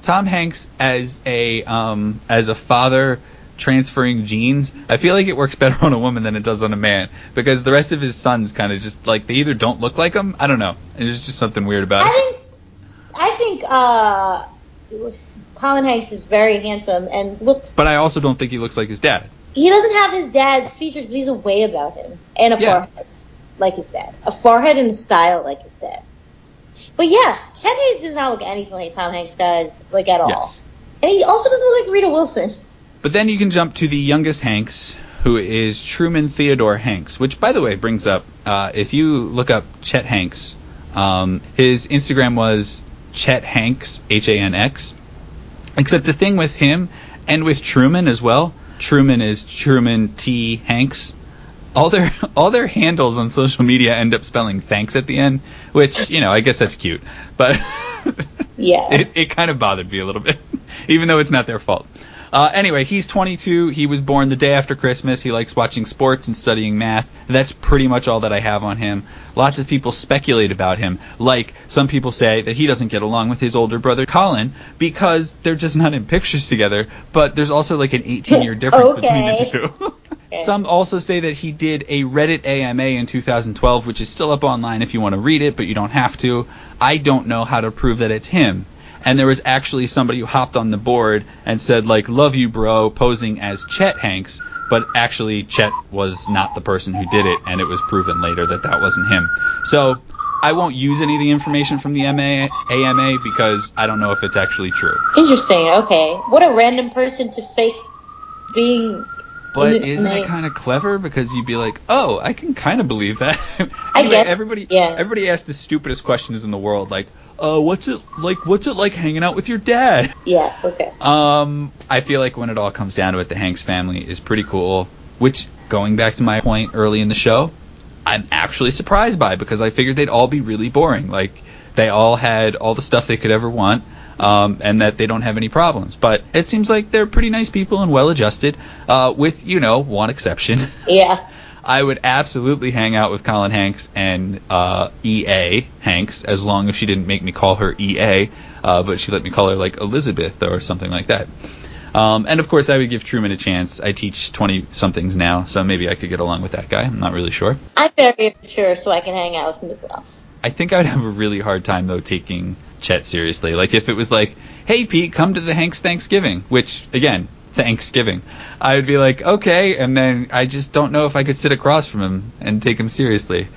Tom Hanks as a um, as a father transferring genes. I feel like it works better on a woman than it does on a man because the rest of his sons kind of just like they either don't look like him. I don't know. There's just something weird about I it. think, I think, uh, Colin Hanks is very handsome and looks. But I also don't think he looks like his dad. He doesn't have his dad's features, but he's a way about him and a Yeah. forehead like his dad, a forehead and a style like his dad. But yeah, Chet Haze does not look anything like Tom Hanks does, like at all. Yes. And he also doesn't look like Rita Wilson. But then you can jump to the youngest Hanks, who is Truman Theodore Hanks, which, by the way, brings up uh, if you look up Chet Hanks, um, his Instagram was Chet Hanks, H A N X. Except the thing with him and with Truman as well, Truman is Truman T Hanks. All their all their handles on social media end up spelling thanks at the end, which you know I guess that's cute, but Yeah. it, it kind of bothered me a little bit, even though it's not their fault. Uh, anyway, he's 22. He was born the day after Christmas. He likes watching sports and studying math. That's pretty much all that I have on him. Lots of people speculate about him. Like, some people say that he doesn't get along with his older brother Colin because they're just not in pictures together. But there's also like an 18 year difference between the two. Some also say that he did a Reddit AMA in 2012, which is still up online if you want to read it, but you don't have to. I don't know how to prove that it's him. and there was actually somebody who hopped on the board and said like "Love you, bro," posing as Chet Hanks, but actually Chet was not the person who did it, and it was proven later that that wasn't him. So I won't use any of the information from the MA, AMA because I don't know if it's actually true. Interesting. Okay. What a random person to fake being. But isn't it kind of clever because you'd be like, oh, I can kind of believe that. I guess- everybody, yeah. everybody asks the stupidest questions in the world, like, uh, what's it like? What's it like hanging out with your dad? Yeah. Okay. Um, I feel like when it all comes down to it, the Hanks family is pretty cool. Which, going back to my point early in the show, I'm actually surprised by because I figured they'd all be really boring. Like they all had all the stuff they could ever want, um, and that they don't have any problems. But it seems like they're pretty nice people and well adjusted, uh, with you know one exception. Yeah. I would absolutely hang out with Colin Hanks and uh, EA Hanks as long as she didn't make me call her EA, uh, but she let me call her like Elizabeth or something like that. Um, and of course, I would give Truman a chance. I teach 20 somethings now, so maybe I could get along with that guy. I'm not really sure. I'm very sure, so I can hang out with him as well. I think I'd have a really hard time though taking Chet seriously. Like if it was like, "Hey Pete, come to the Hanks Thanksgiving," which again, Thanksgiving, I would be like, "Okay," and then I just don't know if I could sit across from him and take him seriously.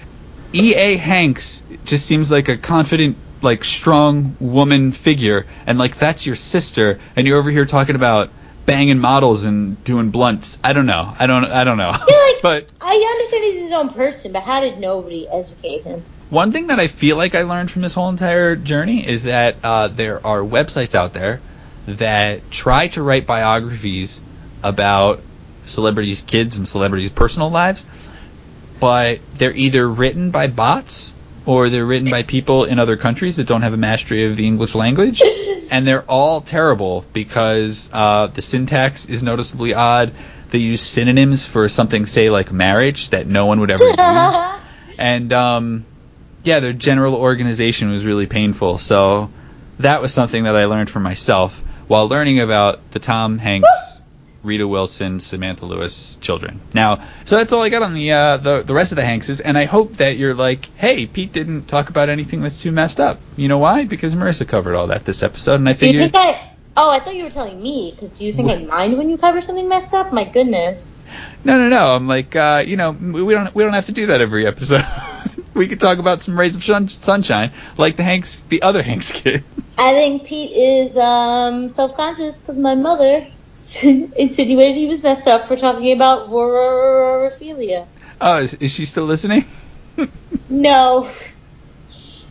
E.A. Hanks just seems like a confident, like strong woman figure, and like that's your sister, and you're over here talking about banging models and doing blunts. I don't know. I don't. I don't know. like- but I understand he's his own person, but how did nobody educate him? One thing that I feel like I learned from this whole entire journey is that uh, there are websites out there that try to write biographies about celebrities' kids and celebrities' personal lives, but they're either written by bots or they're written by people in other countries that don't have a mastery of the English language, and they're all terrible because uh, the syntax is noticeably odd. They use synonyms for something, say like marriage, that no one would ever use and um, yeah, their general organization was really painful. So that was something that I learned for myself while learning about the Tom Hanks, Rita Wilson, Samantha Lewes children. Now, so that's all I got on the uh, the the rest of the Hankses, and I hope that you're like, hey, Pete didn't talk about anything that's too messed up. You know why? Because Marissa covered all that this episode, and I Do you figured. think I? Oh, I thought you were telling me. Because do you think I mind when you cover something messed up? My goodness. No, no, no. I'm like, uh, you know, we don't we don't have to do that every episode. we could talk about some rays of shun- sunshine, like the Hanks, the other Hanks kids. I think Pete is um, self-conscious because my mother insinuated he was messed up for talking about vorophilia. Oh, is, is she still listening? No.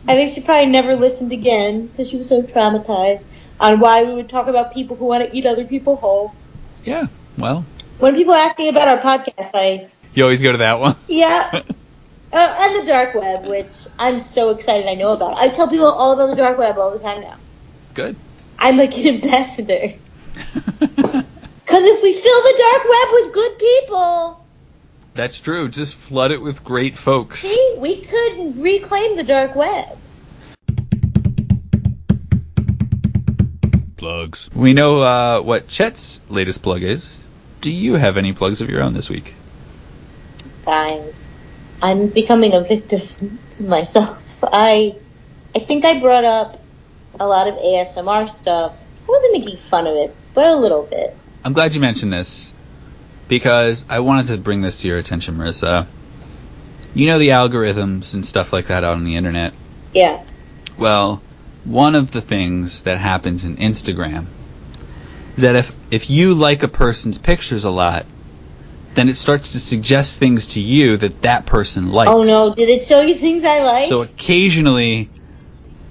I think she probably never listened again because she was so traumatized on why we would talk about people who want to eat other people whole. yeah. Well, When people ask me about our podcast, I you always go to that one. yeah, uh, and the dark web, which I'm so excited I know about. I tell people all about the dark web all the time now. Good. I'm like an ambassador because if we fill the dark web with good people, That's true. Just flood it with great folks. see, we could reclaim the dark web. Plugs. We know uh, what Chet's latest plug is. Do you have any plugs of your own this week? guys. I'm becoming a victim to myself. I I think I brought up a lot of ASMR stuff. I wasn't making fun of it, but a little bit. I'm glad you mentioned this because I wanted to bring this to your attention, Marissa. You know the algorithms and stuff like that out on the internet. Yeah. Well, one of the things that happens in Instagram is that if if you like a person's pictures a lot, then it starts to suggest things to you that that person likes. Oh no, did it show you things I like? So occasionally,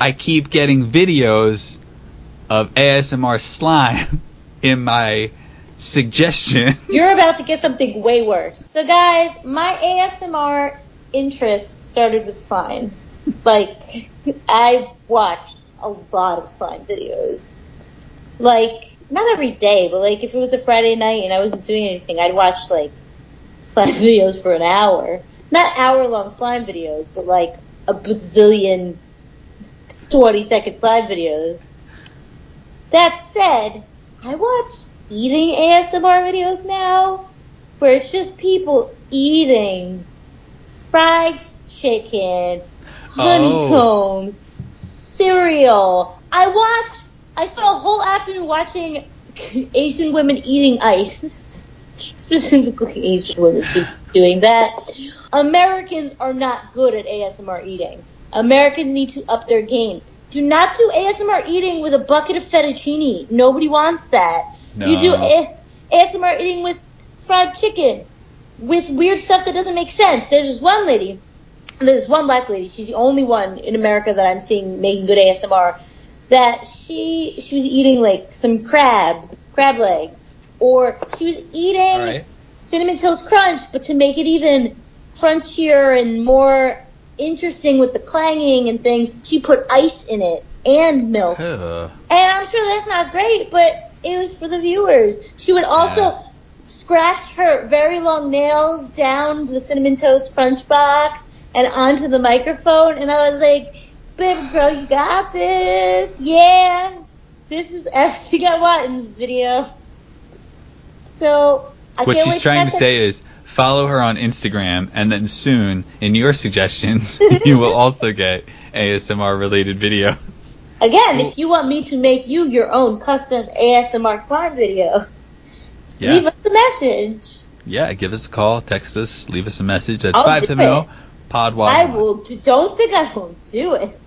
I keep getting videos of ASMR slime in my suggestion. You're about to get something way worse. So guys, my ASMR interest started with slime. Like, I watched a lot of slime videos. Like, not every day, but like if it was a Friday night and I wasn't doing anything, I'd watch like slime videos for an hour. Not hour long slime videos, but like a bazillion 20 second slime videos. That said, I watch eating ASMR videos now where it's just people eating fried chicken, oh. honeycombs, cereal. I watched I spent a whole afternoon watching Asian women eating ice. Specifically, Asian women do- doing that. Americans are not good at ASMR eating. Americans need to up their game. Do not do ASMR eating with a bucket of fettuccine. Nobody wants that. You do A- ASMR eating with fried chicken, with weird stuff that doesn't make sense. There's this one lady, there's one black lady. She's the only one in America that I'm seeing making good ASMR. That she she was eating like some crab crab legs, or she was eating right. cinnamon toast crunch, but to make it even crunchier and more interesting with the clanging and things, she put ice in it and milk. And I'm sure that's not great, but it was for the viewers. She would also Yeah. scratch her very long nails down the cinnamon toast crunch box and onto the microphone, and I was like, "Baby girl, you got this. Yeah, this is everything I want in this video." So I What she's trying to say is follow her on Instagram, and then soon, in your suggestions, you will also get ASMR related videos. Again, if you want me to make you your own custom ASMR slime video, leave us a message. Yeah, give us a call, text us, leave us a message. That's I'll do 570 PodWad. I will. Don't think I won't do it.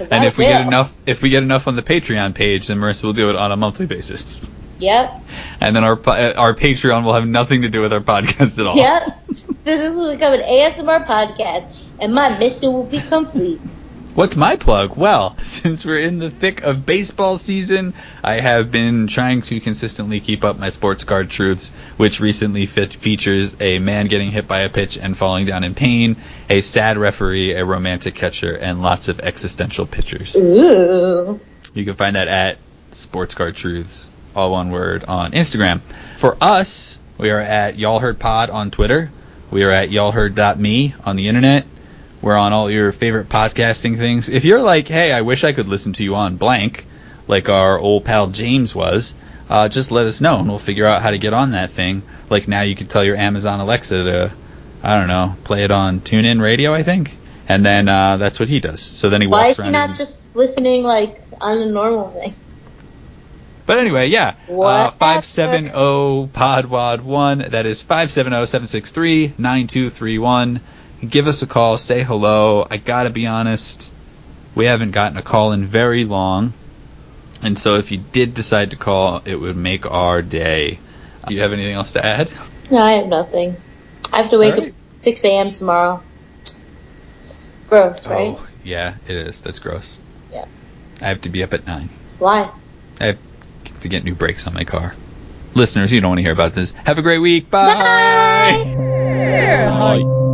And if we get enough, if we get enough on the Patreon page, then Marissa will do it on a monthly basis. Yep. And then our uh, our Patreon will have nothing to do with our podcast at all. Yep. this will become an ASMR podcast, and my mission will be complete. What's my plug? Well, since we're in the thick of baseball season, I have been trying to consistently keep up my sports card truths, which recently fit features a man getting hit by a pitch and falling down in pain, a sad referee, a romantic catcher, and lots of existential pictures. Ooh. You can find that at Sports Card Truths, all one word, on Instagram. For us, we are at Y'all Heard Pod on Twitter. We are at y'allheard.me on the internet. We're on all your favorite podcasting things. If you're like, hey, I wish I could listen to you on blank, like our old pal James was, uh, just let us know and we'll figure out how to get on that thing. Like now you can tell your Amazon Alexa to, I don't know, play it on TuneIn Radio, I think. And then uh, that's what he does. So then he Why walks is he not his- just listening like on a normal thing? But anyway, yeah. Uh, Whatever. 570 PodWad 1. That is 570 763 9231. Give us a call. Say hello. I gotta be honest. We haven't gotten a call in very long. And so if you did decide to call, it would make our day. Do you have anything else to add? No, I have nothing. I have to wake Alright. up 6 a.m. tomorrow. Gross, right? Oh, yeah, it is. That's gross. Yeah. I have to be up at 9. Why? I have to get new brakes on my car. Listeners, you don't want to hear about this. Have a great week. Bye. Bye. Bye.